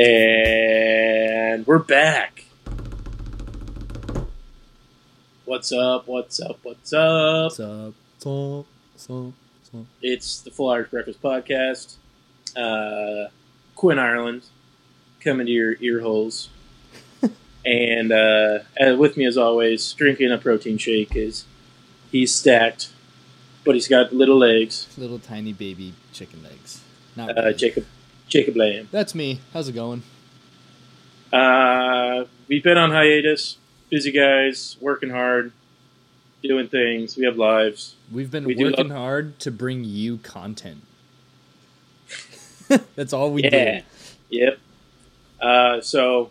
And we're back. What's up? What's up? What's up? What's up? What's up? What's up? What's up? It's the Full Irish Breakfast Podcast. Uh, Quinn Ireland coming to your ear holes. and uh, uh, with me, as always, drinking a protein shake is he's stacked, but he's got little legs. Little tiny baby chicken legs. Not Uh, really. Jacob Jacob Lamb. That's me. How's it going? Uh, we've been on hiatus. Busy guys, working hard, doing things. We have lives. We've been We working love- hard to bring you content. That's all we yeah. do. Yep. Uh, so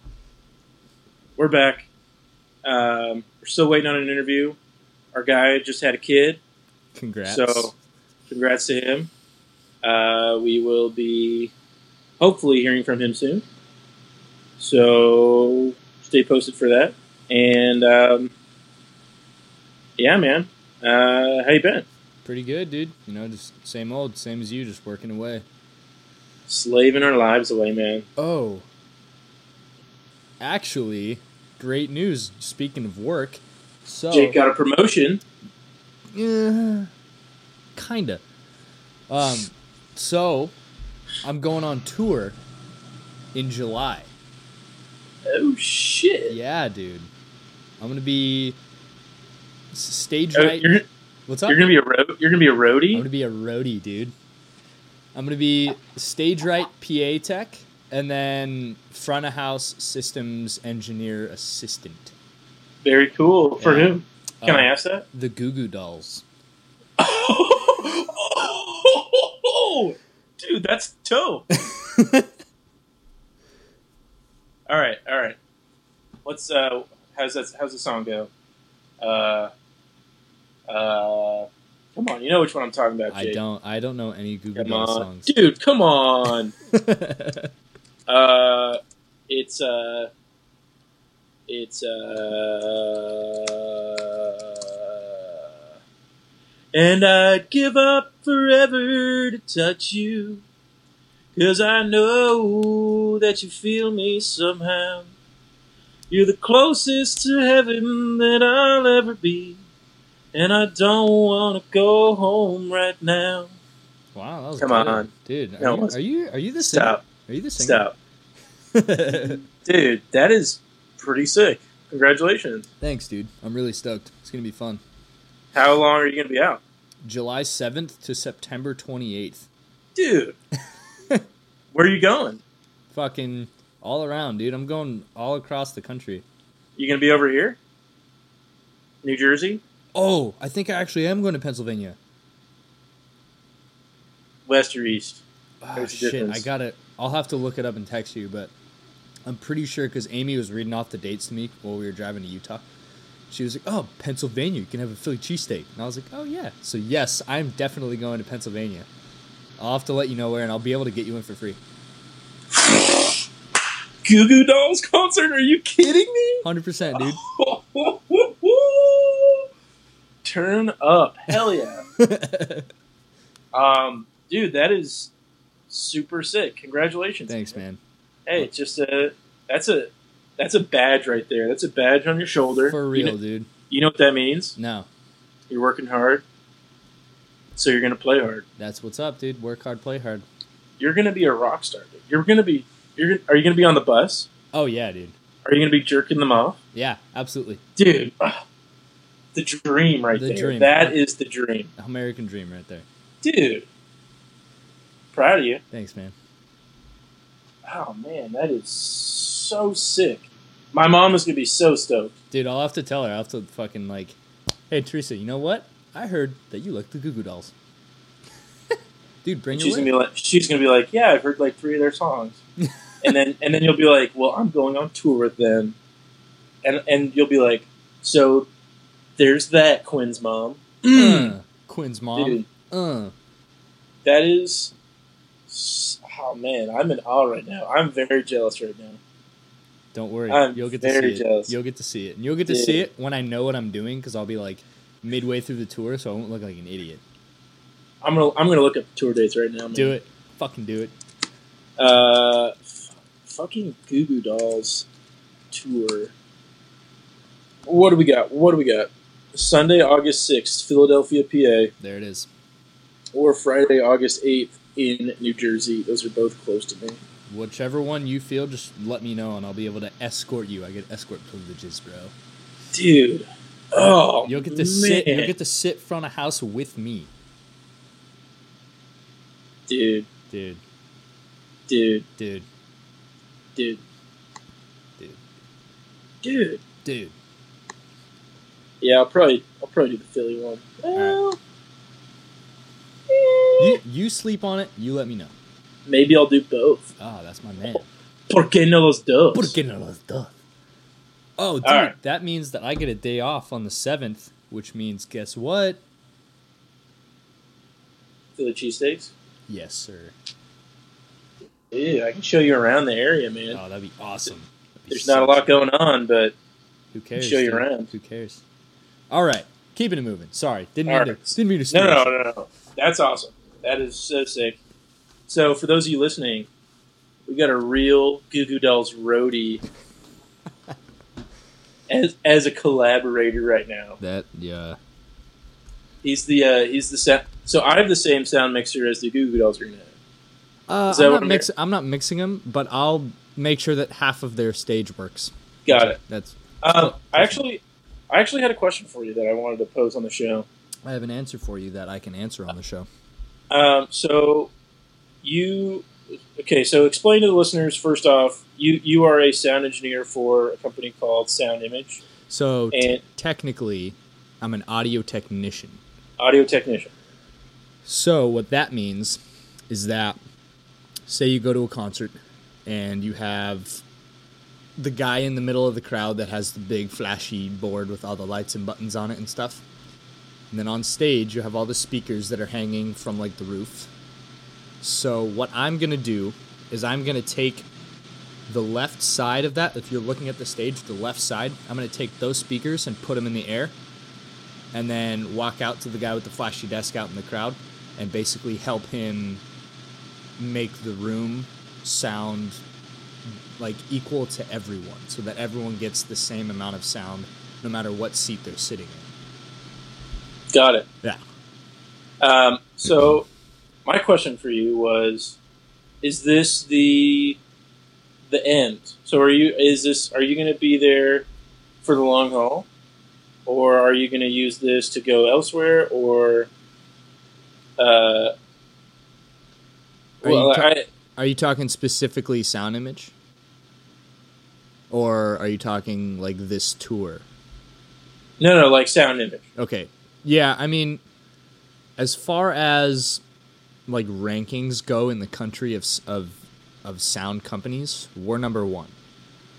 we're back. Um, we're still waiting on an interview. Our guy just had a kid, Congrats. so congrats to him. Uh, we will be hopefully hearing from him soon. So stay posted for that. And um, yeah, man. Uh, how you been? Pretty good, dude. You know, just same old, same as you, just working away. Slaving our lives away, man. Oh. Actually, great news. Speaking of work, so Jake got a promotion. Yeah, kinda. Um, so I'm going on tour in July. Oh shit! Yeah, dude. I'm gonna be stage Oh, right. you're, What's up? you're gonna be a road. You're gonna be a I'm gonna be a roadie, dude. I'm gonna be stage right PA tech, and then front of house systems engineer assistant. Very cool. For Yeah. whom? Can Uh, I ask that? The Goo Goo Dolls. dude, that's dope. all right, all right. What's uh? How's that? How's the song go? Uh, uh. Come on, you know which one I'm talking about. I don't. I don't know any Goo Goo Come Dolls songs. dude. Come on. Uh, it's uh, it's uh, and I'd give up forever to touch you, cause I know that you feel me somehow. You're the closest to heaven that I'll ever be, and I don't wanna go home right now. Wow, that was Come good. on. dude. Are, No, you, are you are you the singer? Stop, Are you the singer? stop, dude. That is pretty sick. Congratulations. Thanks, dude. I'm really stoked. It's gonna be fun. How long are you gonna be out? July 7th to September 28th. Dude, where are you going? Fucking all around, dude. I'm going all across the country. You gonna be over here? New Jersey? Oh, I think I actually am going to Pennsylvania. West or east? Ah, A shit, difference. I got it. I'll have to look it up and text you, but I'm pretty sure because Amy was reading off the dates to me while we were driving to Utah. She was like, "Oh, Pennsylvania, you can have a Philly cheesesteak," and I was like, "Oh yeah." So yes, I'm definitely going to Pennsylvania. I'll have to let you know where, and I'll be able to get you in for free. Goo Goo Dolls concert? Are you kidding me? Hundred percent, dude. Turn up. Hell yeah. um, dude, that is super sick. Congratulations. Thanks, man. Hey, it's just a that's a that's a badge right there. That's a badge on your shoulder. For You real, know, dude. you know what that means? No, You're working hard. So you're gonna play hard. that's what's up, dude. Work hard, play hard. You're gonna be a rock star. Dude. You're gonna be you're are you gonna be on the bus? Oh yeah, dude. Are you gonna be jerking them off? Yeah, absolutely. Dude, ah, the dream right The there. dream. That is the dream. American dream right there. Dude. Proud of you. Thanks, man. Oh man, that is so sick. My mom is gonna be so stoked. Dude, I'll have to tell her. I'll have to fucking like, hey Teresa, you know what? I heard that you like the Goo Goo Dolls. Dude, bring she's gonna be like she's gonna be like, Yeah, I've heard like three of their songs. and then and then you'll be like, Well, I'm going on tour with them. And and you'll be like, So there's that Quinn's mom. Uh, Quinn's mom. Dude, Uh, that is oh man, I'm in awe right now. I'm very jealous right now. don't worry, I'm you'll get to very see jealous. it. You'll get to see it, and you'll get to see it when I know what I'm doing because I'll be like midway through the tour, so I won't look like an idiot. I'm gonna I'm gonna look up tour dates right now. Man. Do it, fucking do it. Uh, f- fucking Goo Goo Dolls tour. What do we got? What do we got? Sunday, August sixth, Philadelphia, PA, There it is. or Friday, August eighth in New Jersey. Those are both close to me. Whichever one you feel, just let me know, and I'll be able to escort you. I get escort privileges, bro. Dude. Oh, You'll get to man. sit. You'll get to sit front of house with me, dude, dude, dude, dude, dude, dude, dude. dude. Yeah, I'll probably, I'll probably do the Philly one. Well, You you sleep on it. You let me know. maybe I'll do both. Oh, that's my man. ¿Por qué no los dos? ¿Por qué no los dos? Oh, dude, Alright. that means that I get a day off on the seventh, which means guess what? Philly cheesesteaks. Yes, sir. Yeah, I can show you around the area, man. Oh, that'd be awesome. That'd be There's so not a lot going on, but Who cares? show you dude? around. Who cares? All right, keeping it moving. Sorry, didn't mean Alright. to. Didn't mean to. no, steal no, your no, no, no. That's awesome. That is so sick. So, for those of you listening, we got a real Goo Goo Dolls roadie as as a collaborator right now. That yeah. He's the uh, he's the sound. So I have the same sound mixer as the Goo Goo Dolls are gonna. Uh, I'm not I'm mix. I'm not mixing them, but I'll make sure that half of their stage works. Got it. That's. Um, I actually, I actually had a question for you that I wanted to pose on the show. I have an answer for you that I can answer on the show. Um, so you okay? So explain to the listeners first off. You you are a sound engineer for a company called Sound Image, So t- and technically, I'm an audio technician. audio technician. So what that means is that say you go to a concert and you have the guy in the middle of the crowd that has the big flashy board with all the lights and buttons on it and stuff. And then on stage you have all the speakers that are hanging from like the roof. So what I'm going to do is I'm going to take the left side of that if you're looking at the stage, the left side, I'm going to take those speakers and put them in the air and then walk out to the guy with the flashy desk out in the crowd and basically help him make the room sound like equal to everyone so that everyone gets the same amount of sound no matter what seat they're sitting in. Got it. Yeah. Um, so my question for you was: Is this the the end? So are you? Is this? Are you going to be there for the long haul, or are you going to use this to go elsewhere? Or uh, Are you well, ta- I, Are you talking specifically sound image? Or are you talking like this tour? no, no, like sound image. Okay. Yeah, I mean, as far as like rankings go in the country of of of sound companies, we're number one.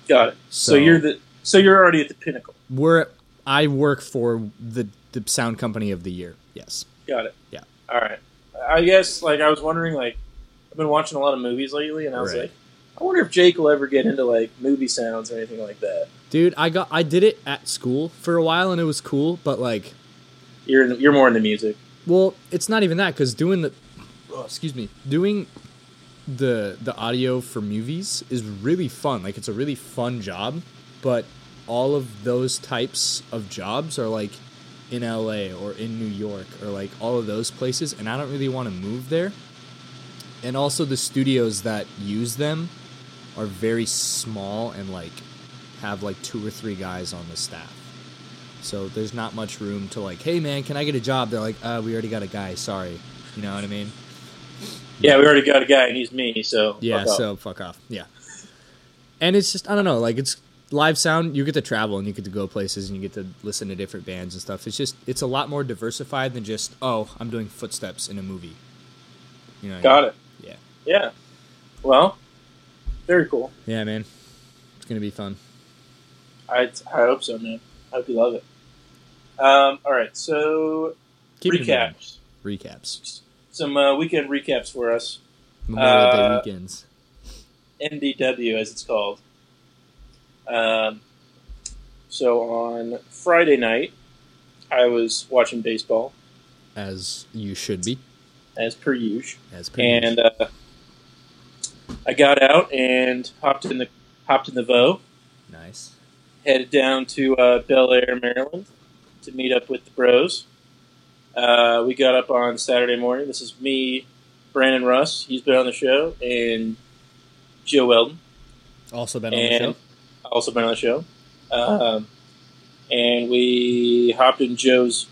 Got it. So, So- you're the. So you're already at the pinnacle. We're I work for the the sound company of the year. Yes. Got it. Yeah. All right. I guess like I was wondering like I've been watching a lot of movies lately, and I was Right. like, I wonder if Jake will ever get into like movie sounds or anything like that. Dude, I got I did it at school for a while and it was cool, but like You're in, you're more into music. Well, it's not even that because doing the, oh, excuse me, doing the the audio for movies is really fun. Like it's a really fun job, but all of those types of jobs are like in LA or in New York or like all of those places, and I don't really want to move there. And also, the studios that use them are very small and like have like two or three guys on the staff. So there's not much room to like, hey man, can I get a job? They're like, uh, we already got a guy. Sorry, you know what I mean? Yeah, we already got a guy, and he's me. So Yeah. fuck off. so fuck off. Yeah. And it's just I don't know, like it's live sound. You get to travel and you get to go places and you get to listen to different bands and stuff. It's just it's a lot more diversified than just oh I'm doing footsteps in a movie. You know. got it. Yeah. Yeah. Well, very cool. Yeah, man. It's gonna be fun. I I hope so, man. I hope you love it. Um, all right, so Keep recaps. Recaps. Some uh, weekend recaps for us. Memorial Day Uh, weekends. MDW, as it's called. Um, so on Friday night, I was watching baseball As you should be. as per usual, As per and uh, I got out and hopped in the hopped in the Vo, Nice. Headed down to uh, Bel Air, Maryland, to meet up with the bros. Uh, we got up on Saturday morning. This is me, Brandon Russ. He's been on the show, and Joe Weldon. Also been on and the show. also been on the show. Um, and we hopped in Joe's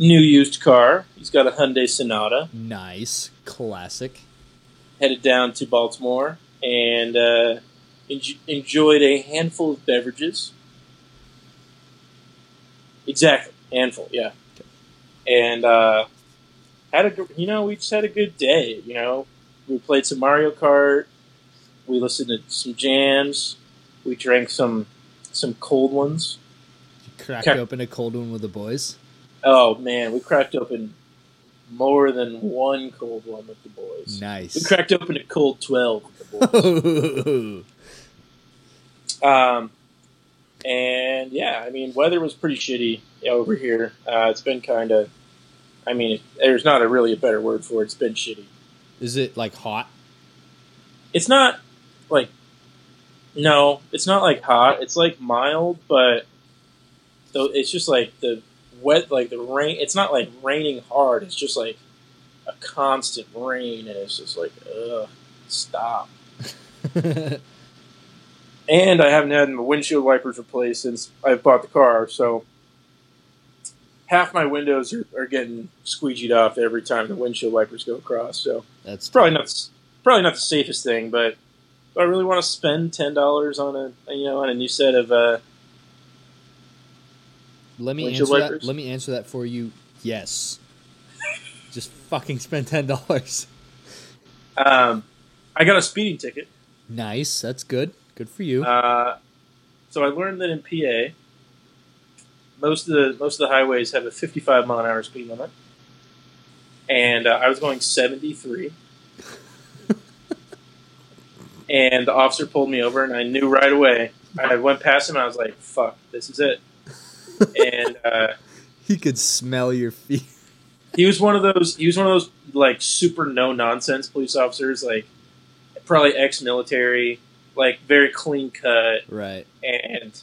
new used car. He's got a Hyundai Sonata. Nice. Classic. Headed down to Baltimore and uh, en- enjoyed a handful of beverages. Exactly, handful, yeah. And uh, had a you know we just had a good day. You know, we played some Mario Kart. We listened to some jams. We drank some some cold ones. You cracked open a cold one with the boys. Oh man, we cracked open more than one cold one with the boys. Nice. We cracked open a cold twelve with the boys. um, and yeah, I mean, weather was pretty shitty over here. Uh, it's been kind of, I mean, there's not a really a better word for it. It's been shitty. Is it like hot? It's not like, no, it's not like hot. It's like mild, but though it's just like the wet, like the rain. It's not like raining hard. It's just like a constant rain, and it's just like, ugh, stop. And I haven't had my windshield wipers replaced since I bought the car, so half my windows are, are getting squeegeed off every time the windshield wipers go across. So That's probably not probably not the safest thing, but do I really want to spend ten dollars on a you know on a new set of uh, Let me answer wipers? that. Let me answer that for you. Yes. Just fucking spend ten dollars. um, I got a speeding ticket. Nice. That's good. Good for you. Uh, so I learned that in PA, most of the most of the highways have a 55 mile an hour speed limit, and uh, I was going 73. and the officer pulled me over, and I knew right away. I went past him, and I was like, "Fuck, this is it." and uh, he could smell your feet. he was one of those. He was one of those like super no nonsense police officers, like probably ex military, like very clean cut. Right. and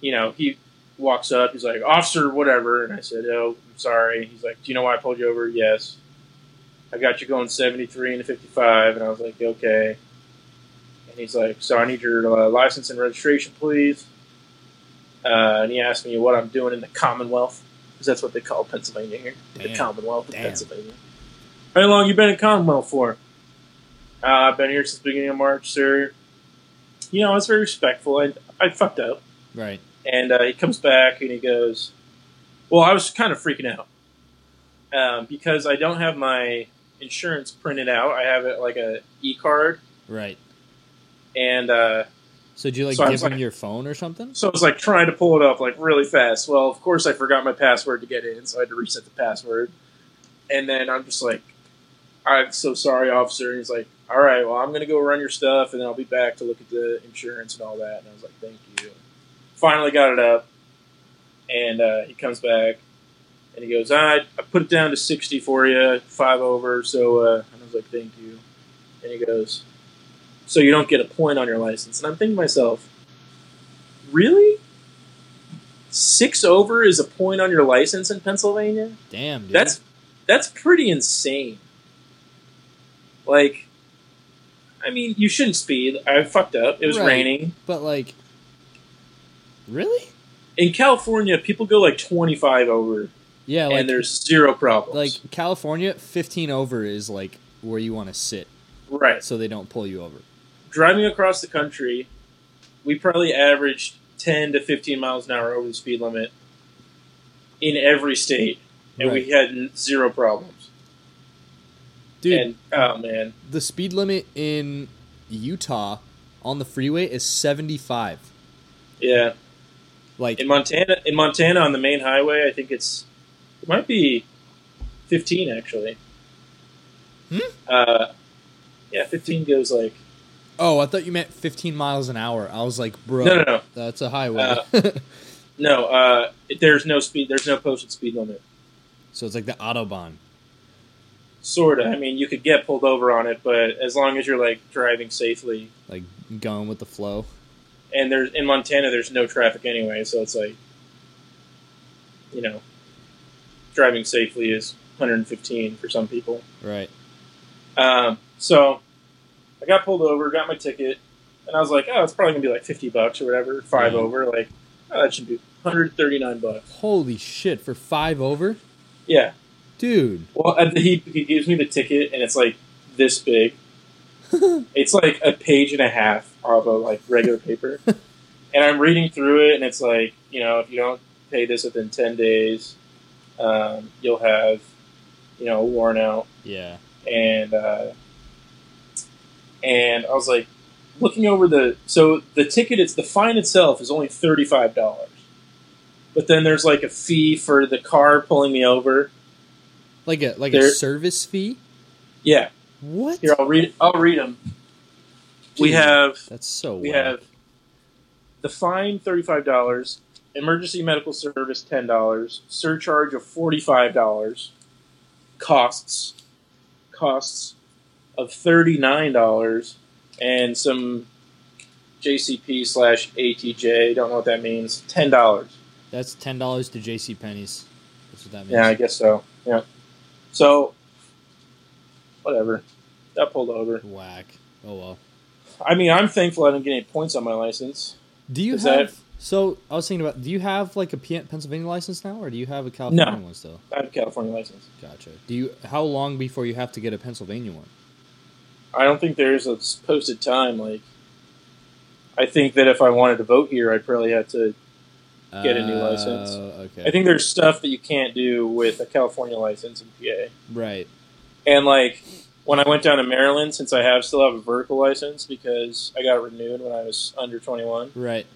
you know he walks up he's like officer whatever. And i said oh i'm sorry. He's like do you know why i pulled you over? Yes. I got you going 73 and a 55 and i was like okay. And he's like so i need your uh, license and registration please. Uh, and he asked me what i'm doing in the commonwealth because that's what they call pennsylvania here. The commonwealth of Damn. pennsylvania. How long you been in commonwealth for? Uh, i've been here since the beginning of march sir you know, I was very respectful. I, I fucked up. Right. And uh, he comes back and he goes, Well, I was kind of freaking out um, because I don't have my insurance printed out. I have it like a e card. Right. And uh, So did you like So give him like- your phone or something? so I was like trying to pull it up like really fast. Well, of course, I forgot my password to get in, so I had to reset the password. And then I'm just like, I'm so sorry, officer. And he's like, All right, well, I'm going to go run your stuff and then I'll be back to look at the insurance and all that. And I was like, Thank you. Finally got it up. And uh, he comes back and he goes, I, I put it down to 60 for you, five over. So, uh, and I was like, Thank you. And he goes, So you don't get a point on your license. And I'm thinking to myself, Really? Six over is a point on your license in Pennsylvania? Damn, dude. That's that's pretty insane. Like, I mean, you shouldn't speed. I fucked up. It was Right. raining but like Really? in California. People go like twenty five over, Yeah, like and there's zero problems. like California, 15 over is like where you want to sit right, so they don't pull you over. driving across the country, we probably averaged ten to fifteen miles an hour over the speed limit in every state, and Right. we had zero problems. Dude, And oh man, the speed limit in Utah on the freeway is 75. yeah. Like In Montana, in Montana on the main highway, I think it's it might be fifteen actually. Hmm? Uh, yeah, fifteen goes like Oh, I thought you meant 15 miles an hour. I was like, bro, no, no, no, that's a highway. Uh, no. Uh, there's no speed. There's no posted speed limit. so it's like the autobahn. Sorta. I mean, you could get pulled over on it, but as long as you're like driving safely, Like going with the flow. and there's in Montana, there's no traffic anyway, so it's like, you know, driving safely is 115 for some people. Right. Um, so I got pulled over, got my ticket, and I was like, oh, it's probably gonna be like 50 bucks or whatever, five over. Like, oh, that should be 139 bucks. Holy shit! For five over, Yeah. Dude. Well, he he gives me the ticket, and it's like this big. it's like a page and a half of a like regular paper, and I'm reading through it, and it's like you know if you don't pay this within ten days, um, you'll have you know worn out, Yeah. and uh, and I was like looking over the so the ticket it's the fine itself is only thirty five dollars, but then there's like a fee for the car pulling me over. Like a like a service fee. Yeah, What? Here, I'll read. I'll read them. We have That's so. we whack. have the fine thirty five dollars, emergency medical service ten dollars, surcharge of forty five dollars, costs costs of thirty nine dollars, and some JCP slash ATJ. Don't know what that means. Ten dollars. That's ten dollars to J.C. Penney's. That's what that means. Yeah, I guess so. Yeah. So whatever. Got pulled over. Whack. Oh well. I mean, I'm thankful I didn't get any points on my license. Do you Is have? that- So I was thinking about. Do you have like a Pennsylvania license now, or do you have a California one still? I have a California license. Gotcha. Do you? How long before you have to get a Pennsylvania one? I don't think there's a posted time. Like, I think that if I wanted to vote here, I'd probably have to. Get a new license. Uh, okay. I think there's stuff that you can't do with a California license in PA. right. And like when I went down to Maryland, since I have still have a vertical license because I got it renewed when I was under 21, Right.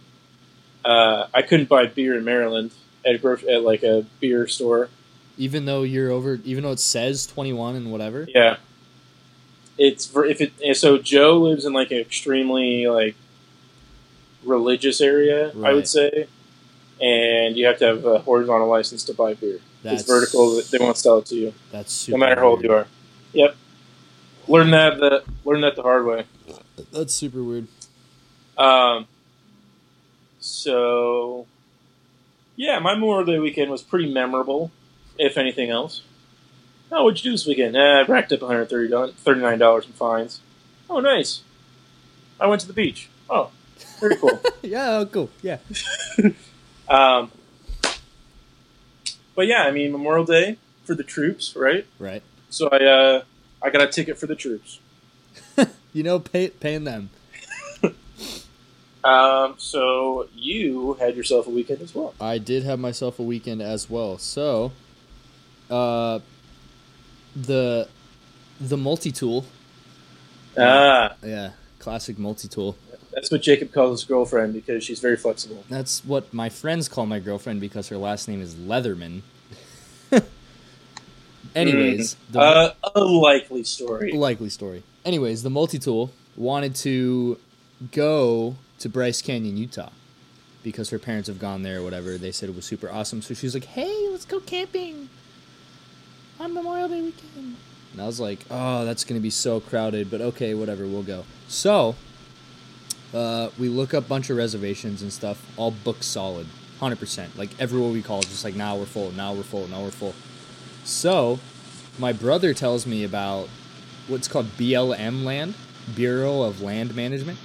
uh, I couldn't buy beer in Maryland at a at like a beer store. Even though you're over, even though it says twenty one and whatever. Yeah. It's ver- if it so Joe lives in like an extremely like religious area, I would say, and you have to have a horizontal license to buy beer. That's it's vertical; they won't sell it to you, That's super. no matter how old you are. Yep. Learn that the learn that the hard way. That's super weird. Um. So, yeah, my Memorial Day weekend was pretty memorable, if anything else. Oh, what'd you do this weekend? Eh, I racked up $139 in fines. Oh, nice. I went to the beach. Oh, very cool. yeah. Oh, cool. Yeah. um, but yeah, I mean, Memorial Day for the troops, right? Right. So I, uh, I got a ticket for the troops. You know, pay, paying them. Um, so you had yourself a weekend as well. I did have myself a weekend as well. So, uh, the the multi tool. Ah, Yeah, classic multi tool. That's what Jacob calls his girlfriend because she's very flexible. That's what my friends call my girlfriend because her last name is Leatherman. Anyways, the Uh, a likely story. likely story. Anyways, the multi tool wanted to go to Bryce Canyon, Utah, because her parents have gone there or whatever. They said it was super awesome. So she's like, "Hey, let's go camping on Memorial Day weekend." And I was like, "Oh, that's gonna be so crowded," but okay, whatever, we'll go. So uh, we look up bunch of reservations and stuff, all booked solid, hundred percent. Like everywhere we call, just like now we're full, now we're full, now we're full. So my brother tells me about what's called BLM land, Bureau of Land Management.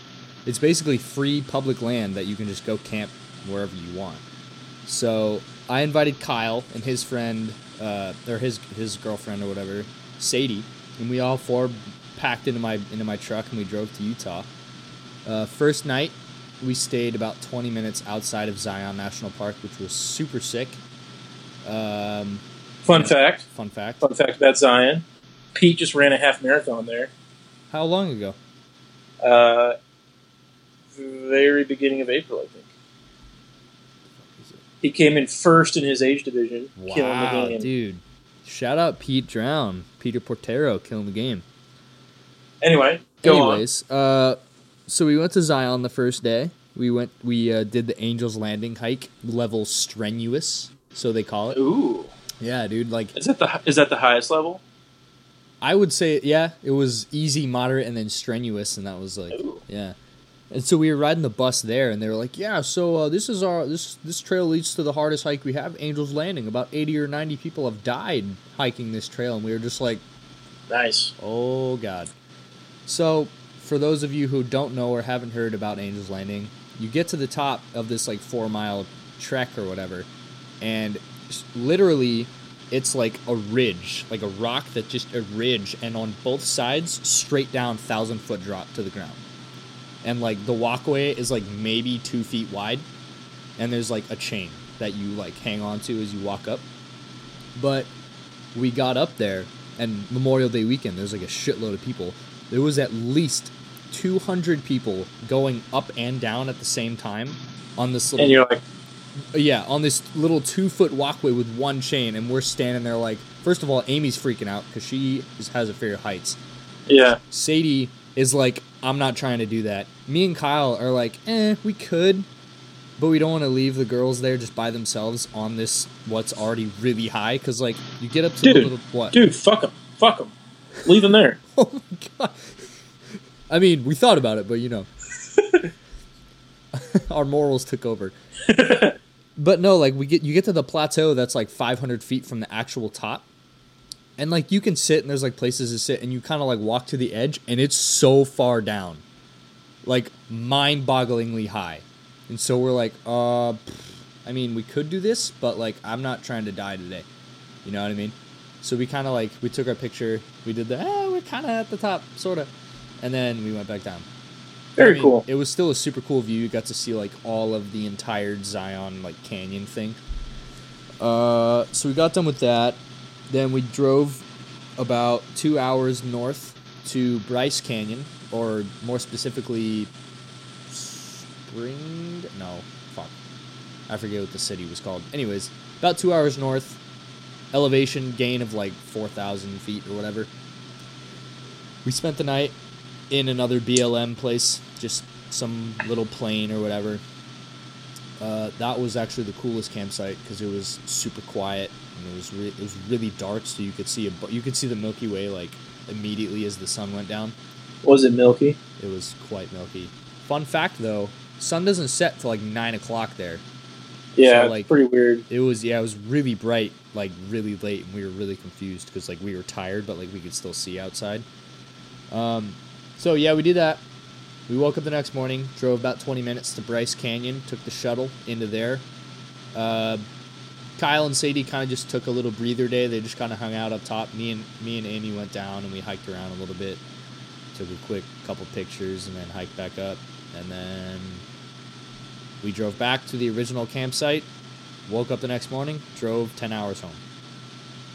It's basically free public land that you can just go camp wherever you want. So I invited Kyle and his friend, uh, or his his girlfriend or whatever, Sadie, and we all four packed into my into my truck and we drove to Utah. Uh, first night, we stayed about 20 minutes outside of Zion National Park, which was super sick. Um, Fun fact. fun fact. Fun fact about Zion. Pete just ran a half marathon there. How long ago? Uh, very beginning of April, I think. He came in first in his age division, killing Wow, the game. dude. Shout out Pete Drown, Peter Portero killing the game. Anyway, go Anyways, uh, so we went to Zion the first day. We went, we uh, did the Angels Landing hike, level strenuous, so they call it. Ooh, Yeah, dude. Like, is that the is that the highest level? I would say yeah, it was easy, moderate, and then strenuous, and that was like Ooh. yeah. And so we were riding the bus there, and they were like, "Yeah, so uh, this is our this this trail leads to the hardest hike we have, Angels Landing. About eighty or ninety people have died hiking this trail." And we were just like, Nice. "Oh God!" So for those of you who don't know or haven't heard about Angels Landing, you get to the top of this like four mile trek or whatever, and literally it's like a ridge, like a rock that just a ridge, and on both sides, straight down, thousand foot drop to the ground. And like the walkway is like maybe two feet wide, and there's like a chain that you like hang on to as you walk up. But we got up there, and Memorial Day weekend, there's like a shitload of people. There was at least 200 people going up and down at the same time on this little And you're like, yeah, on this little two foot walkway with one chain, and we're standing there like, first of all, Amy's freaking out because she is, has a fear of heights. yeah. Sadie is like, I'm not trying to do that. Me and Kyle are like, eh, we could, but we don't want to leave the girls there just by themselves on this what's already really high because like you get up to the Dude, little what? Dude, fuck them. Fuck them. Leave them there. Oh my god. I mean, we thought about it, but you know, our morals took over. but no, like we get you get to the plateau that's like 500 feet from the actual top, and like you can sit and there's like places to sit, and you kind of like walk to the edge, and it's so far down, like mind-bogglingly high, and so we're like, uh, pff, I mean, we could do this, but like I'm not trying to die today, you know what I mean? So we kind of like we took our picture, we did the ah, we're kind of at the top, sort of, and then we went back down. Very I mean, cool. It was still a super cool view. You got to see like all of the entire Zion like canyon thing. Uh, so we got done with that. Then we drove about two hours north to Bryce Canyon, or more specifically, Spring. No, fuck, I forget what the city was called. Anyways, about two hours north. Elevation gain of like four thousand feet or whatever. We spent the night in another BLM place, just some little plain or whatever. Uh, that was actually the coolest campsite because it was super quiet and it was re- it was really dark, so you could see a bu- you could see the Milky Way like immediately as the sun went down. Was it milky? It was quite milky. Fun fact though, sun doesn't set till like nine o'clock there. Yeah, So, like- pretty weird. It was yeah, it was really bright, like really late, and we were really confused because like we were tired, but like we could still see outside. Um, so yeah, we did that. We woke up the next morning, drove about twenty minutes to Bryce Canyon, took the shuttle into there. Uh, Kyle and Sadie kind of just took a little breather day. They just kind of hung out up top. Me and me and Amy went down and we hiked around a little bit. Took a quick couple pictures and then hiked back up. And then we drove back to the original campsite. Woke up the next morning, drove ten hours home.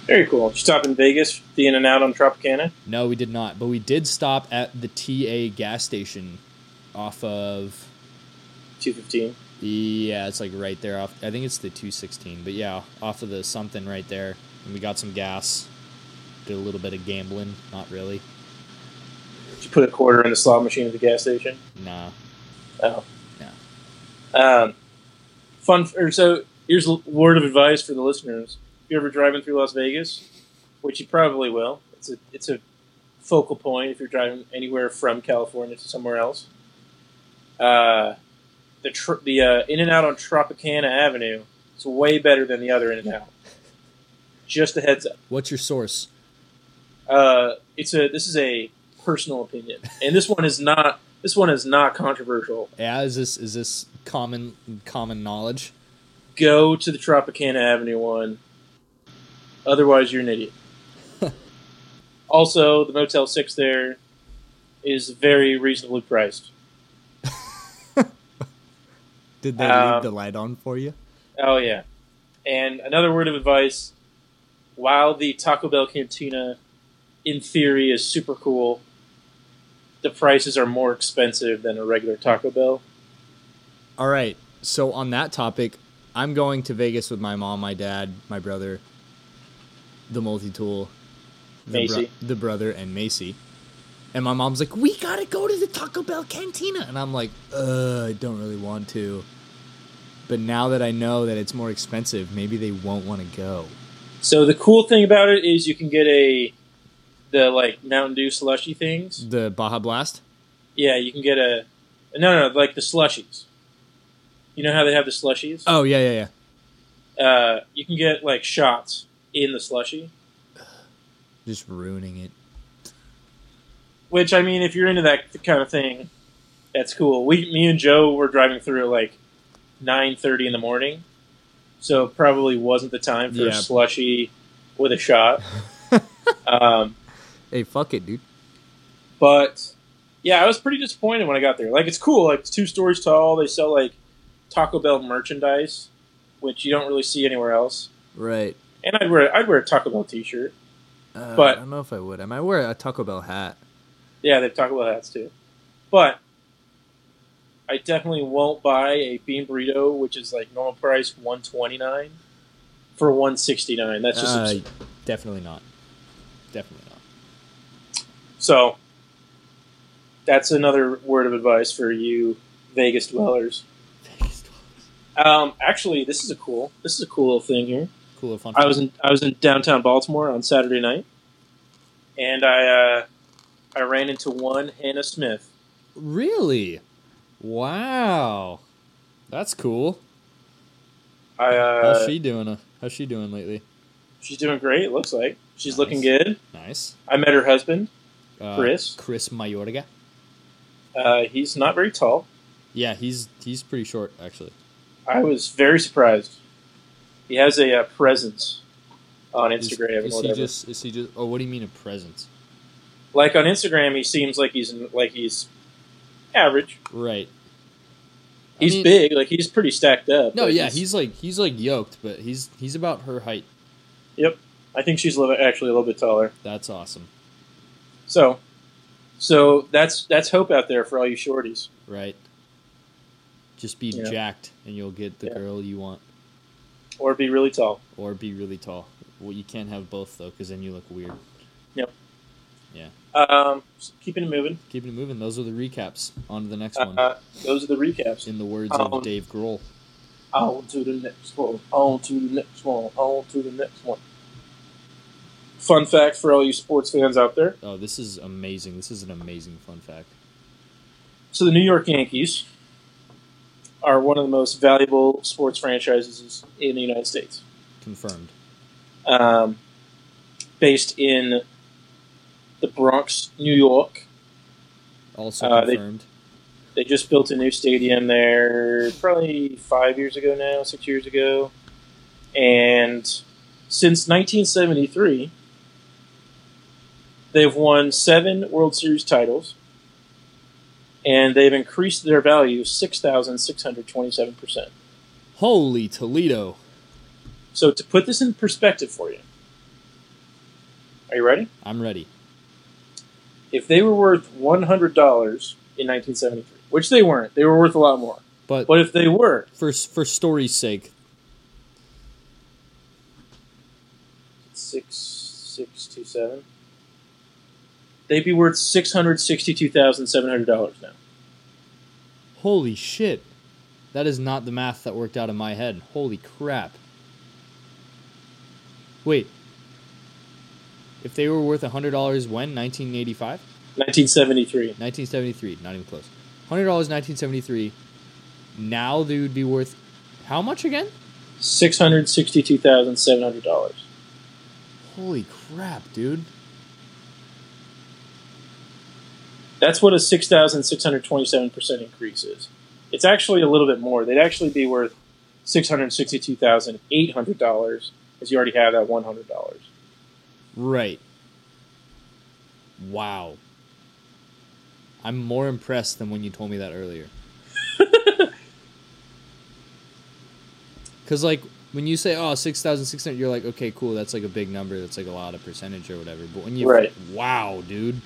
Very cool. Did you stop in Vegas, the In and Out on Tropicana? No, we did not, but we did stop at the TA gas station off of 215. Yeah, it's like right there off. I think it's the 216, but yeah, off of the something right there. And we got some gas. Did a little bit of gambling. Not really. Did you put a quarter in the slot machine at the gas station? Nah. Oh. Yeah. Um, fun. Or so here's a word of advice for the listeners. If you're ever driving through Las Vegas, which you probably will, it's a it's a focal point if you're driving anywhere from California to somewhere else. Uh, the tr- the uh, In and Out on Tropicana Avenue is way better than the other In and Out. Just a heads up. What's your source? Uh, it's a this is a personal opinion, and this one is not this one is not controversial. Yeah, is this is this common common knowledge? Go to the Tropicana Avenue one. Otherwise, you're an idiot. also, the Motel Six there is very reasonably priced. Did they Um, leave the light on for you? Oh yeah, and another word of advice: while the Taco Bell Cantina, in theory, is super cool, the prices are more expensive than a regular Taco Bell. All right. So on that topic, I'm going to Vegas with my mom, my dad, my brother, the multi-tool, the, Macy. the brother, and Macy. And my mom's like, "We gotta go to the Taco Bell cantina," and I'm like, "Uh, I don't really want to." But now that I know that it's more expensive, maybe they won't want to go. So the cool thing about it is you can get a the like Mountain Dew slushy things. The Baja Blast. Yeah, you can get a no, no, like the slushies. You know how they have the slushies? Oh yeah, yeah, yeah. Uh, you can get like shots in the slushy. Just ruining it. Which I mean, if you're into that kind of thing, that's cool. We, me and Joe were driving through at like nine thirty in the morning, so it probably wasn't the time for a slushy with a shot. um, Hey, fuck it, dude. but yeah, I was pretty disappointed when I got there. Like, it's cool. Like, it's two stories tall. They sell like Taco Bell merchandise, which you don't really see anywhere else. Right. And I'd wear I'd wear a Taco Bell T-shirt. Uh, But- I don't know if I would. I might wear a Taco Bell hat. Yeah, they have Taco Bell hats too. But I definitely won't buy a bean burrito, which is like normal price one twenty nine, for one sixty nine. That's just Uh, definitely not. Definitely not. so. That's another word of advice for you Vegas dwellers. Um, actually, this is a cool. This is a cool little thing here. Cool fun. I was in I was in downtown Baltimore on Saturday night, and I uh, I ran into one Hannah Smith. really. Wow. That's cool. I uh, How's she doing? Uh, how's she doing lately? she's doing great. Looks like she's Nice. looking good. Nice. I met her husband. Uh, Chris? Chris Mayorga. Uh, he's not very tall. Yeah, he's he's pretty short actually. I was very surprised. He has a uh, presence on Instagram and is he just? Is he just? Oh, what do you mean a presence? like on Instagram, he seems like he's like he's average. Right. I He's mean- big, like he's pretty stacked up. No, yeah, he's like he's like yoked, but he's he's about her height. Yep, I think she's a little, actually a little bit taller. That's awesome. So, so that's that's hope out there for all you shorties. Right. Just be Yeah. jacked, and you'll get the Yeah. girl you want, Or be really tall. or be really tall. Well, you can't have both though, because then you look weird. Yep. Yeah. Um, keeping it moving. Keeping it moving. Those are the recaps. On to the next one. Uh, those are the recaps. In the words um, of Dave Grohl. On to the next one. On to the next one. On to the next one. Fun fact for all you sports fans out there. Oh, this is amazing. This is an amazing fun fact. So the New York Yankees are one of the most valuable sports franchises in the United States. Confirmed. Um, based in the Bronx, New York. Also Uh, they- confirmed. They just built a new stadium there probably five years ago now, six years ago. And since 1973, they've won seven World Series titles. And they've increased their value 6,627%. Holy Toledo. So, to put this in perspective for you, are you ready? I'm ready. If they were worth $100 in 1973, which they weren't, they were worth a lot more. But But if they were, for for story's sake, six six two seven. They'd be worth six hundred sixty two thousand seven hundred dollars now. holy shit. That is not the math that worked out in my head. Holy crap. Wait. If they were worth $100 when? 1985? Nineteen seventy three. 1973. Not even close. $100 1973. Now they would be worth how much again? Six hundred sixty two thousand seven hundred dollars. Holy crap, dude. That's what a six thousand six hundred twenty seven percent increase is. It's actually a little bit more. They'd actually be worth six hundred sixty two thousand eight hundred dollars, because you already have that one hundred dollars. Right. Wow. I'm more impressed than when you told me that earlier. Cuz like when you say oh 6600 you're like okay cool that's like a big number that's like a lot of percentage or whatever. But when you Right. wow, dude.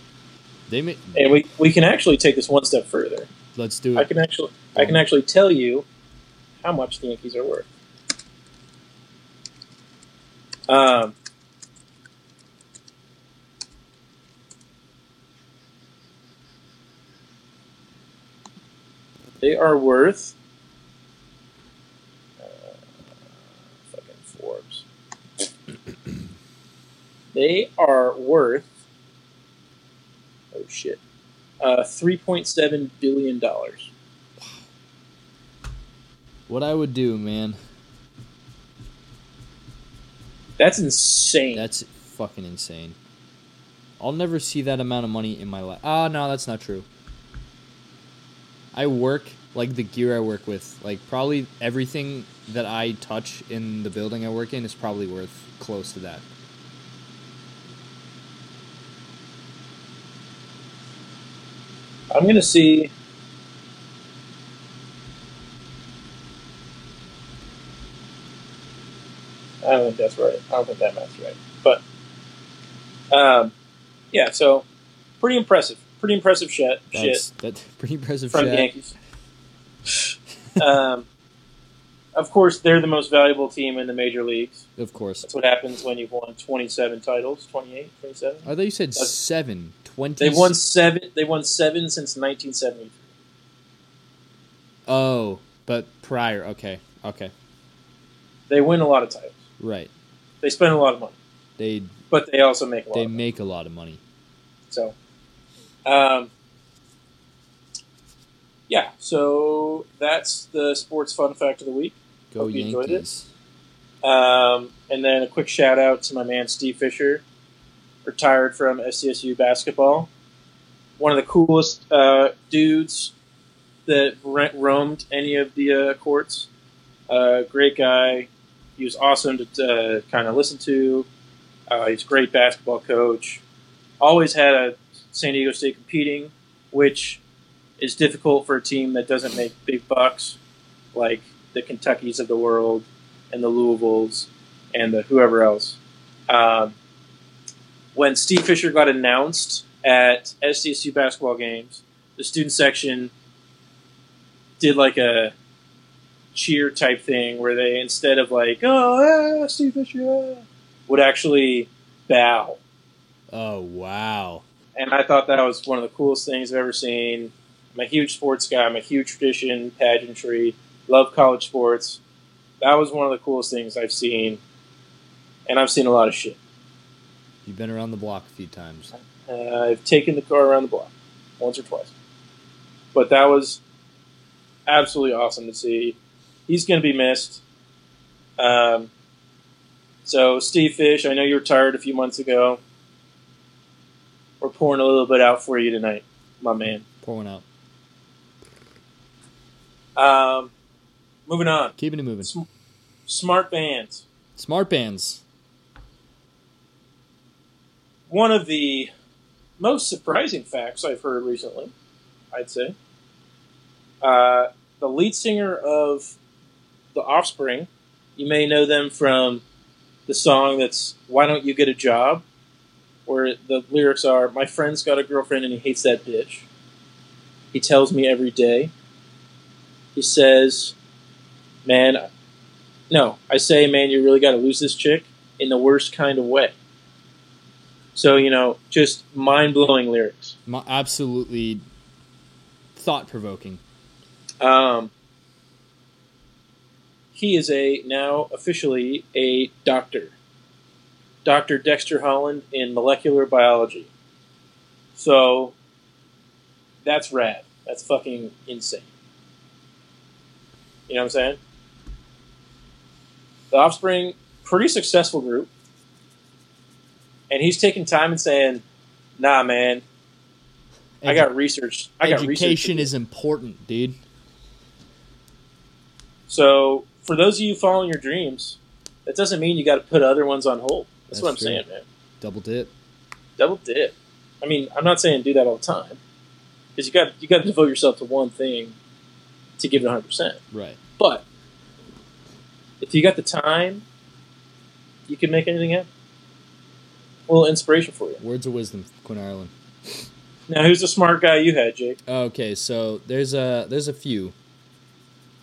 They ma- And we, we can actually take this one step further. let's do it. I can actually I can actually tell you how much the Yankees are worth. Um, they are worth uh, fucking Forbes. they are worth shit. Uh, three point seven billion dollars. What I would do, man. That's insane. That's fucking insane. I'll never see that amount of money in my life. Ah, no, that's not true. I work like the gear I work with, like probably everything that I touch in the building I work in is probably worth close to that. I'm gonna see. I don't think that's right. I don't think that math's right. But, um, yeah. So, pretty impressive. Pretty impressive shit. That's Shit that's pretty impressive from the. Yankees. um, of course, they're the most valuable team in the major leagues. Of course. That's what happens when you've won 27 titles, 28, 27. I thought you said That's- seven. Twenty. They've won seven. They won seven since 1973. Oh, but prior. Okay. Okay. They win a lot of titles. Right. They spend a lot of money, They but they also make a lot. they of money. make a lot of money. So, um, yeah. So that's the sports fun fact of the week. Go Hope you enjoyed it. Um, and then a quick shout out to my man Steve Fisher, retired from SDSU basketball. One of the coolest uh, dudes that roamed any of the uh, courts. Uh, great guy. He was awesome to uh, kind of listen to. Uh, he's a great basketball coach. Always had a San Diego State competing, which is difficult for a team that doesn't make big bucks, like the Kentuckies of the world and the Louisvilles and the whoever else. Um, when Steve Fisher got announced at SDSU basketball games, the student section did like a cheer type thing where they instead of like oh ah, Steve Fisher ah," would actually bow, Oh wow. and I thought that was one of the coolest things I've ever seen. I'm a huge sports guy. I'm a huge tradition pageantry. Love college sports. That was one of the coolest things I've seen, and I've seen a lot of shit. You've been around the block a few times. Uh, I've taken the car around the block once or twice, but that was absolutely awesome to see. He's going to be missed. Um, so, Steve Fish, I know you retired a few months ago. We're pouring a little bit out for you tonight, my man. Pouring out. Um, moving on. Keeping it moving. Sm- smart bands. Smart bands. One of the most surprising facts I've heard recently, I'd say. Uh, the lead singer of The Offspring, you may know them from the song that's Why Don't You Get a Job, where the lyrics are My friend's got a girlfriend and he hates that bitch. He tells me every day. He says, Man, no, I say, man, you really got to lose this chick in the worst kind of way. So, you know, just mind blowing lyrics. Absolutely thought provoking. Um, he is a now officially a doctor, Dr. Dexter Holland in molecular biology. So that's rad. That's fucking insane. You know what I'm saying? The Offspring, pretty successful group, and he's taking time and saying, "Nah, man, I got research. I got research." Education do." is important, dude. So, for those of you following your dreams, that doesn't mean you got to put other ones on hold. That's, That's what I'm true. saying, man. Double dip. Double dip. I mean, I'm not saying do that all the time, because you got you got to devote yourself to one thing to give it 100. percent Right. But if you got the time, you can make anything happen. A little inspiration for you. Words of wisdom, Quinn Ireland. Now, who's the smart guy you had, Jake? Okay, so there's a there's a few.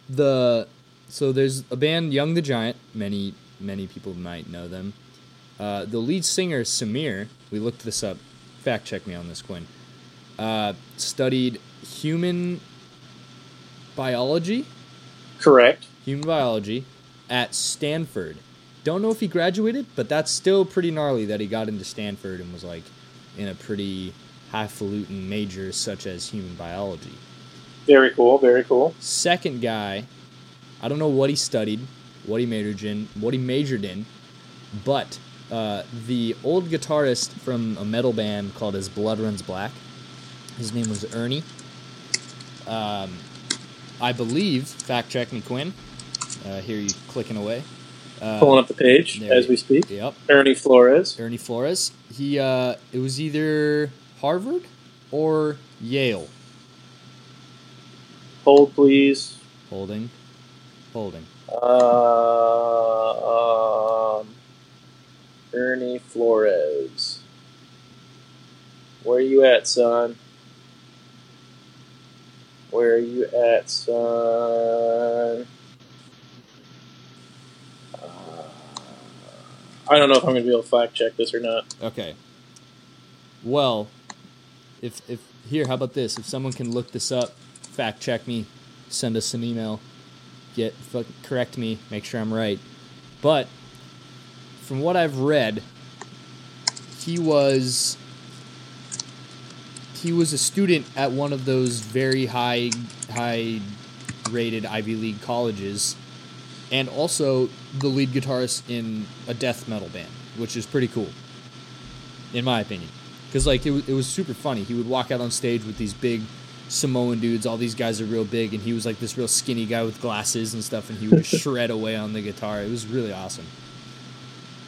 The so there's a band Young the Giant. Many many people might know them. Uh, the lead singer Sameer, we looked this up. Fact check me on this, Quinn. Uh, studied human biology, Correct. human biology, at Stanford. Don't know if he graduated, but that's still pretty gnarly that he got into Stanford and was like in a pretty highfalutin major such as human biology. Very cool. Very cool. Second guy, I don't know what he studied, what he majored in, what he majored in, but uh, the old guitarist from a metal band called As Blood Runs Black, his name was Ernie. Um, I believe, fact check me, Quinn. Uh, here you clicking away. Uh, Pulling up the page as we speak. Yep, Ernie Flores. Ernie Flores. He uh, it was either Harvard or Yale. Hold, please. Holding, holding. Uh, um, Ernie Flores. Where are you at, son? Where are you at, son? I don't know if I'm going to be able to fact check this or not. Okay. Well, if if here, how about this? If someone can look this up, fact check me, send us an email, get correct me, make sure I'm right. But from what I've read, he was he was a student at one of those very high high rated Ivy League colleges and also the lead guitarist in a death metal band, which is pretty cool in my opinion. Because like it was, it was super funny. He would walk out on stage with these big Samoan dudes. All these guys are real big, and he was like this real skinny guy with glasses and stuff, and he would shred away on the guitar. It was really awesome.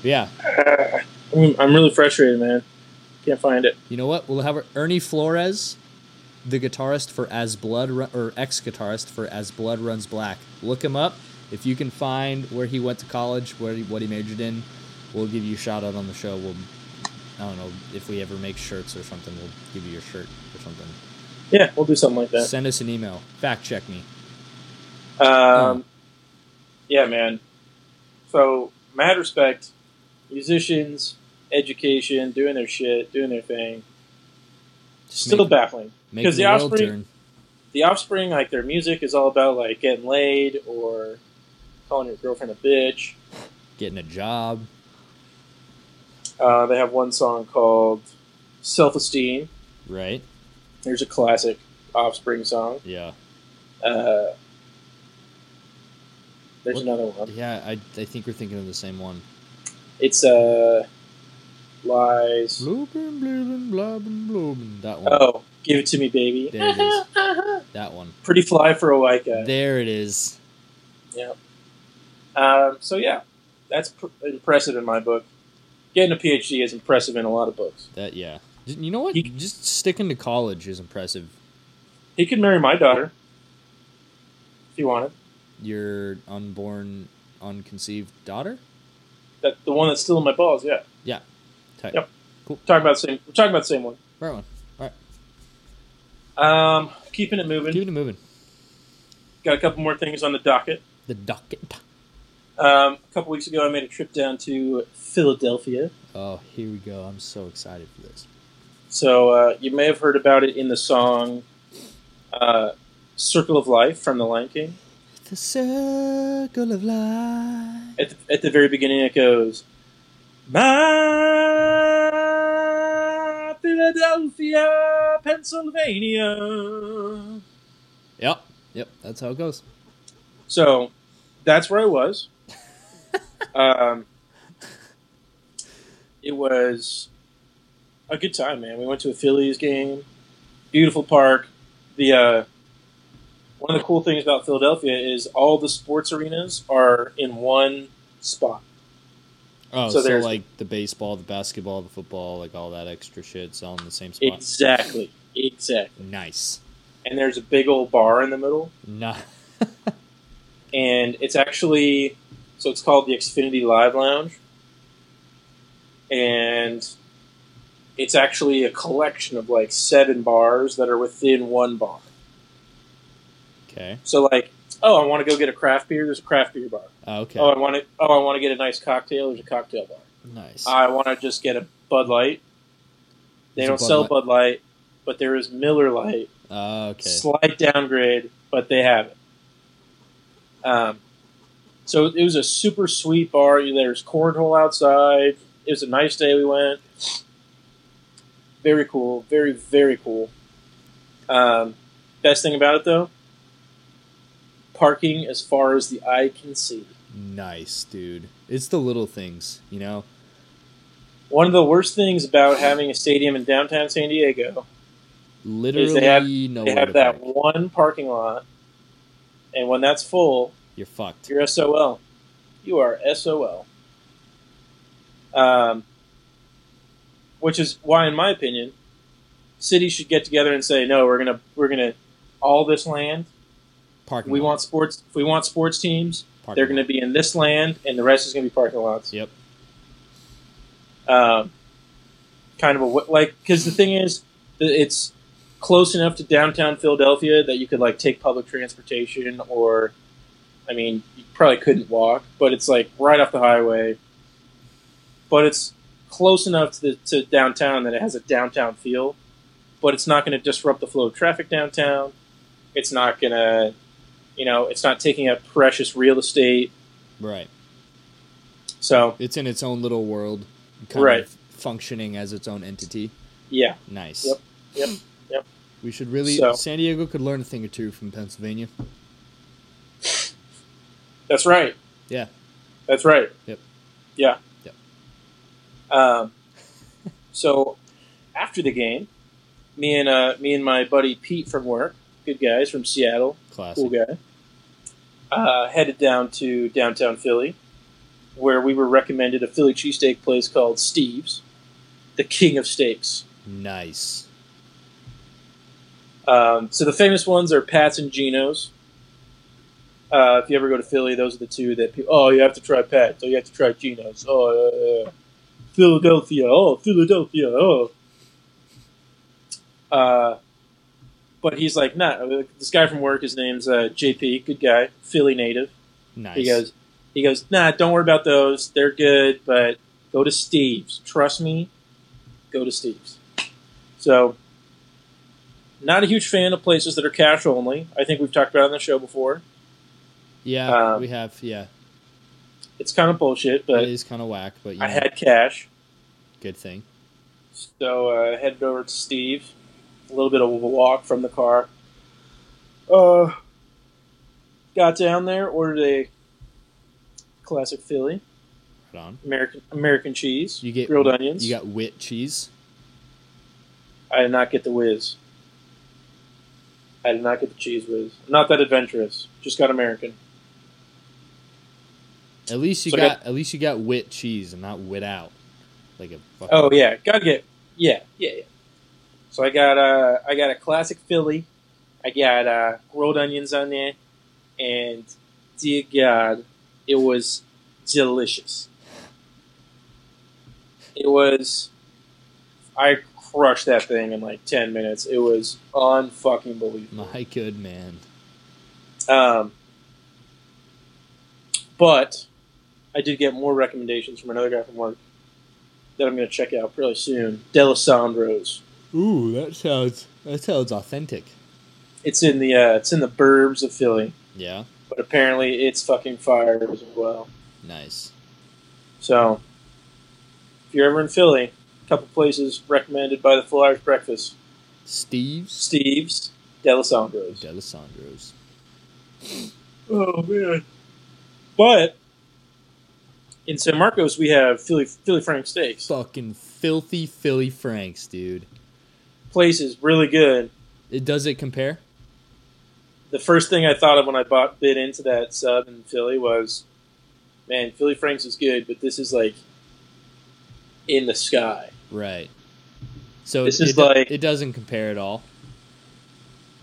But yeah, Uh, I'm, I'm really frustrated, man. Can't find it. you know what? We'll have Ernie Flores, the guitarist for As Blood Ru- or ex guitarist for As Blood Runs Black. Look him up. If you can find where he went to college, where he, what he majored in, we'll give you a shout out on the show. We'll I don't know if we ever make shirts or something. We'll give you your shirt or something. Yeah, we'll do something like that. Send us an email. Fact check me. Um, yeah, man. So, mad respect. Musicians, education, doing their shit, doing their thing. Just Still make, baffling. because the, the offspring- turn. The Offspring, like their music is all about like getting laid or calling your girlfriend a bitch. Getting a job. Uh, they have one song called "Self Esteem." Right? There's a classic Offspring song. Yeah. Uh, there's What- another one. Yeah, I, I think we're thinking of the same one. It's uh, lies. Bloobin, bloobin, blobbin, bloobin. That one. Oh, give it to me, baby. There it is. That one. Pretty fly for a white guy. There it is. Yeah. Um, so yeah, that's pr- impressive in my book. Getting a PhD is impressive in a lot of books. That yeah. You know what? He- Just sticking to college is impressive. He could marry my daughter if he wanted. Your unborn, unconceived daughter. That the one that's still in my balls. Yeah, Type. Yep. Cool. talking about the same. We're talking about the same one. Right one. All right. Um, keeping it moving. Keep it moving. Got a couple more things on the docket. The docket. Um, a couple weeks ago, I made a trip down to Philadelphia. Oh, here we go. I'm so excited for this. So uh, you may have heard about it in the song uh, "Circle of Life" from The Lion King. The circle of life. At the, at the very beginning, it goes, "My Philadelphia, Pennsylvania." Yep. Yep. That's how it goes. So that's where I was. Um, it was a good time, man. We went to a Phillies game, beautiful park. The uh, one of the cool things about Philadelphia is all the sports arenas are in one spot. Oh, So so, there's- like the baseball, the basketball, the football, like all that extra shit's all in the same spot. Exactly, exactly. nice. And there's a big old bar in the middle, Nah. and it's actually so it's called the Xfinity Live Lounge, and it's actually a collection of like seven bars that are within one bar. Okay. So like, oh, I want to go get a craft beer. There's a craft beer bar. Oh, okay. Oh, I want to. Oh, I want to get a nice cocktail. There's a cocktail bar. nice. I want to just get a Bud Light. They There's don't Bud sell Light. Bud Light, but there is Miller Lite. Oh, okay. Slight downgrade, but they have it. Um, so it was a super sweet bar. There's cornhole outside. It was a nice day. We went. very cool, very very cool. Um, best thing about it though, parking as far as the eye can see. Nice, dude. It's the little things, you know. One of the worst things about having a stadium in downtown San Diego Literally, have- they have to that park. one parking lot, and when that's full, You're fucked. you're SOL. You are SOL. Um, which is why, in my opinion, cities should get together and say, "No, we're gonna we're gonna all this land. Parking. We lot. want sports. If we want sports teams, Parking they're going to be in this land, and the rest is going to be parking lots." Yep. Um, kind of a like because the thing is, it's close enough to downtown Philadelphia that you could like take public transportation, or I mean, you probably couldn't walk, but it's like right off the highway. But it's close enough to, the, to downtown that it has a downtown feel, but it's not going to disrupt the flow of traffic downtown. It's not going to, you know, it's not taking up precious real estate. Right. So It's in its own little world, kind Right. of functioning as its own entity. yeah, Nice. Yep. Yep. Yep. We should really. So- San Diego could learn a thing or two from Pennsylvania. That's right. Yeah. That's right. Yep. Yeah. Yep. Um, so after the game, me and uh, me and my buddy Pete from work, good guys from Seattle, Classic. cool guy, uh, headed down to downtown Philly, where we were recommended a Philly cheesesteak place called Steve's, the king of steaks. Nice. Um, so the famous ones are Pat's and Geno's. Uh, if you ever go to Philly, those are the two that people. Oh, you have to try Pat's. Oh, you have to try Geno's. Oh, yeah, yeah. Philadelphia. Oh, Philadelphia. Oh. Uh, but he's like, nah. This guy from work, his name's uh, JP. Good guy, Philly native. Nice. He goes, he goes, nah. Don't worry about those. They're good, but go to Steve's. Trust me. Go to Steve's. So, not a huge fan of places that are cash only. I think we've talked about it on the show before. Yeah, um, we have. Yeah, It's kind of bullshit, but it is kind of whack, but you I know, had cash, good thing. so uh, I headed over to Steve. A little bit of a walk from the car. Uh, got down there, ordered a classic Philly Right on. American American cheese, You get grilled onions. You got wit cheese. I did not get the whiz. I did not get the Cheez Whiz. I'm not that adventurous. Just got American. At least you So got, got- at least you got wit cheese and not wit out, like a. Fucking, Oh yeah, gotta get yeah, yeah, yeah. So I got uh I got a classic Philly. I got uh grilled onions on there, and dear God, it was delicious. It was. I crushed that thing in like ten minutes. It was unfucking believable. My good man. Um, but I did get more recommendations from another guy from work that I'm going to check out really soon. Dalessandro's. Ooh, that sounds that sounds authentic. It's in the uh, it's in the burbs of Philly, Yeah, but apparently it's fucking fire as well. nice. So if you're ever in Philly, a couple places recommended by the Full Irish Breakfast: Steve's Steve's, Dalessandro's. Dalessandro's. Oh man! But in San Marcos, we have Philly Philly Frank Steaks. Fucking filthy Philly Franks, dude. Place is really good. It does it compare? The first thing I thought of when I bought bid into that sub in Philly was, man, Philly Franks is good, but this is like in the sky. Right. So This it, is it like- it doesn't compare at all.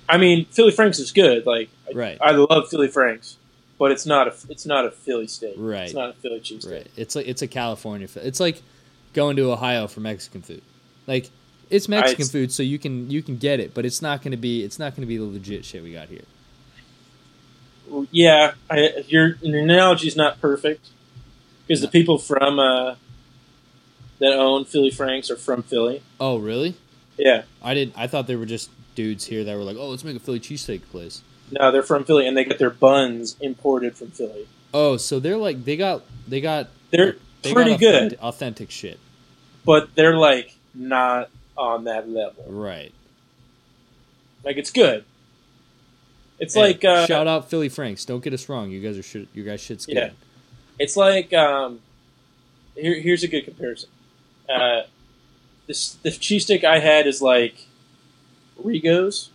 I mean, Philly Franks is good. Like I- Right. I love Philly Franks, but it's not a it's not a Philly steak. Right. It's not a Philly cheese Right. It's like it's a California. It's like going to Ohio for Mexican food. Like it's Mexican I- food, so you can you can get it, but it's not going to be it's not going to be the legit shit we got here. Yeah, I, your your analogy is not perfect because the people from uh, that own Philly Franks are from Philly. Oh, really? Yeah, I did. I thought they were just dudes here that were like, "Oh, let's make a Philly cheesesteak place." No, they're from Philly, and they get their buns imported from Philly. Oh, so they're like they got they got They're they pretty got good, authentic, authentic shit. but they're like not on that level. Right. Like it's good. It's Hey, like uh, shout out Philly Franks. Don't get us wrong. You guys are shit. You guys shit's good. Yeah. It's like um, here. Here's a good comparison. Uh, this the cheesesteak I had is like Rigo's,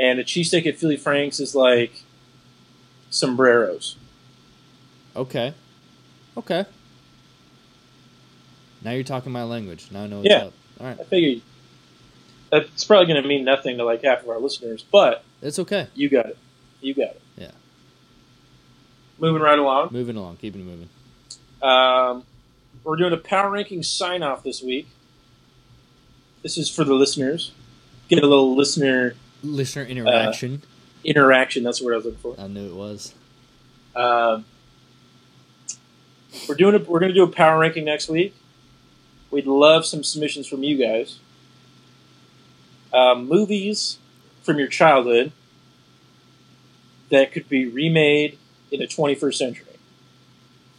and a cheesesteak at Philly Franks is like sombreros. Okay. Okay. Now you're talking my language. Now I know what's Yeah. up. All right. I figure that's probably going to mean nothing to like half of our listeners, but It's okay. you got it. You got it. Yeah. Moving right along. Moving along. Keeping it moving. Um, we're doing a power ranking sign off this week. This is for the listeners. Get a little listener Listener interaction. interaction. That's what I was looking for. I knew it was. Um, we're doing a, we're going to do a power ranking next week. We'd love some submissions from you guys. Um, movies from your childhood that could be remade in the 21st century.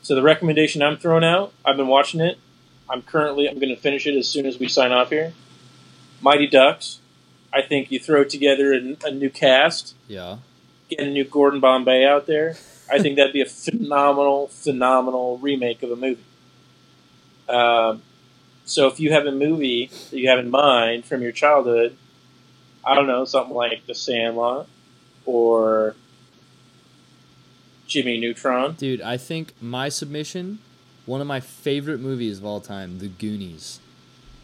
So the recommendation I'm throwing out, I've been watching it. I'm currently I'm going to finish it as soon as we sign off here. Mighty Ducks. I think you throw together a, a new cast Yeah. get a new Gordon Bombay out there. I think that'd be a phenomenal, phenomenal remake of a movie. Um, so if you have a movie that you have in mind from your childhood, I don't know, something like The Sandlot or Jimmy Neutron. Dude, I think my submission, one of my favorite movies of all time, The Goonies.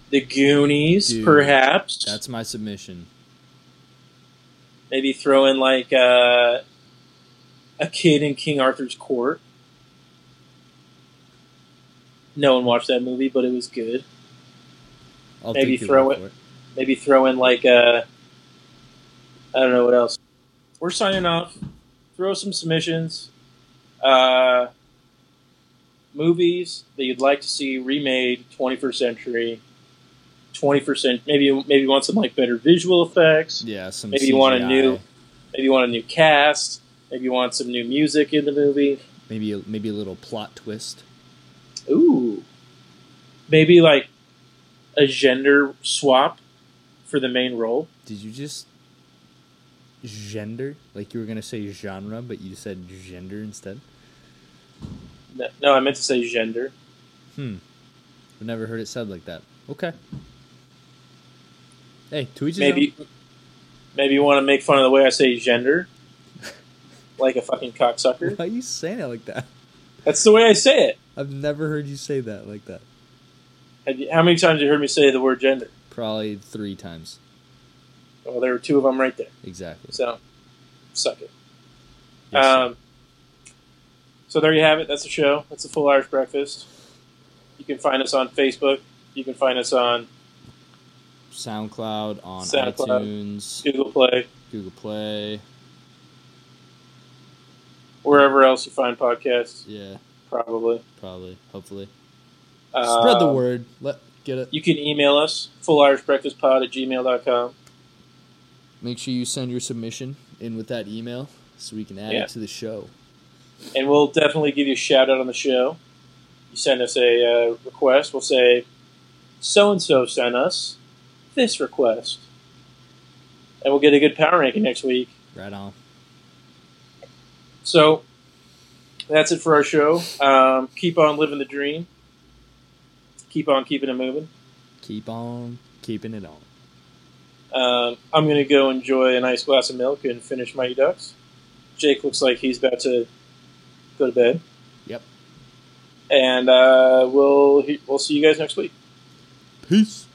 The Goonies, Dude, perhaps. That's my submission. Maybe throw in like uh, a kid in King Arthur's court. No one watched that movie, but it was good. I'll Maybe throw it- it. maybe throw in like uh I don't know what else. We're signing off. Throw some submissions. Uh movies that you'd like to see remade 21st century 21st maybe maybe you want some like better visual effects Yeah, some maybe you want a new maybe you want a new cast maybe you want some new music in the movie maybe a, maybe a little plot twist. ooh maybe like a gender swap for the main role Did you just gender? Like you were gonna say genre, but you said gender instead? No, no, I meant to say gender. Hmm. I've never heard it said like that. Okay. Hey, each his Maybe, maybe you want to make fun of the way I say gender, like a fucking cocksucker. Why are you saying it like that? That's the way I say it. I've never heard you say that like that. You- How many times have you heard me say the word gender? Probably three times. Well, there were two of them right there. Exactly. So, suck it. Yes, um, so there you have it. That's the show. That's the full Irish breakfast. You can find us on Facebook. You can find us on SoundCloud, on SoundCloud. iTunes, Google Play, Google Play. wherever else you find podcasts. Yeah, Probably. probably. Hopefully. Spread the Um, word. Let get it. You can email us, fullirishnbreakfastpod at gmail.com. Make sure you send your submission in with that email so we can add Yeah. it to the show. and we'll definitely give you a shout out on the show. You send us a uh, request, we'll say, so and so sent us this request. And we'll get a good power ranking next week. Right on. So that's it for our show. Um, keep on living the dream. Keep on keeping it moving. Keep on keeping it on. Um, I'm going to go enjoy a nice glass of milk and finish Mighty Ducks. Jake looks like he's about to go to bed. Yep. And uh, we'll we'll see you guys next week. Peace.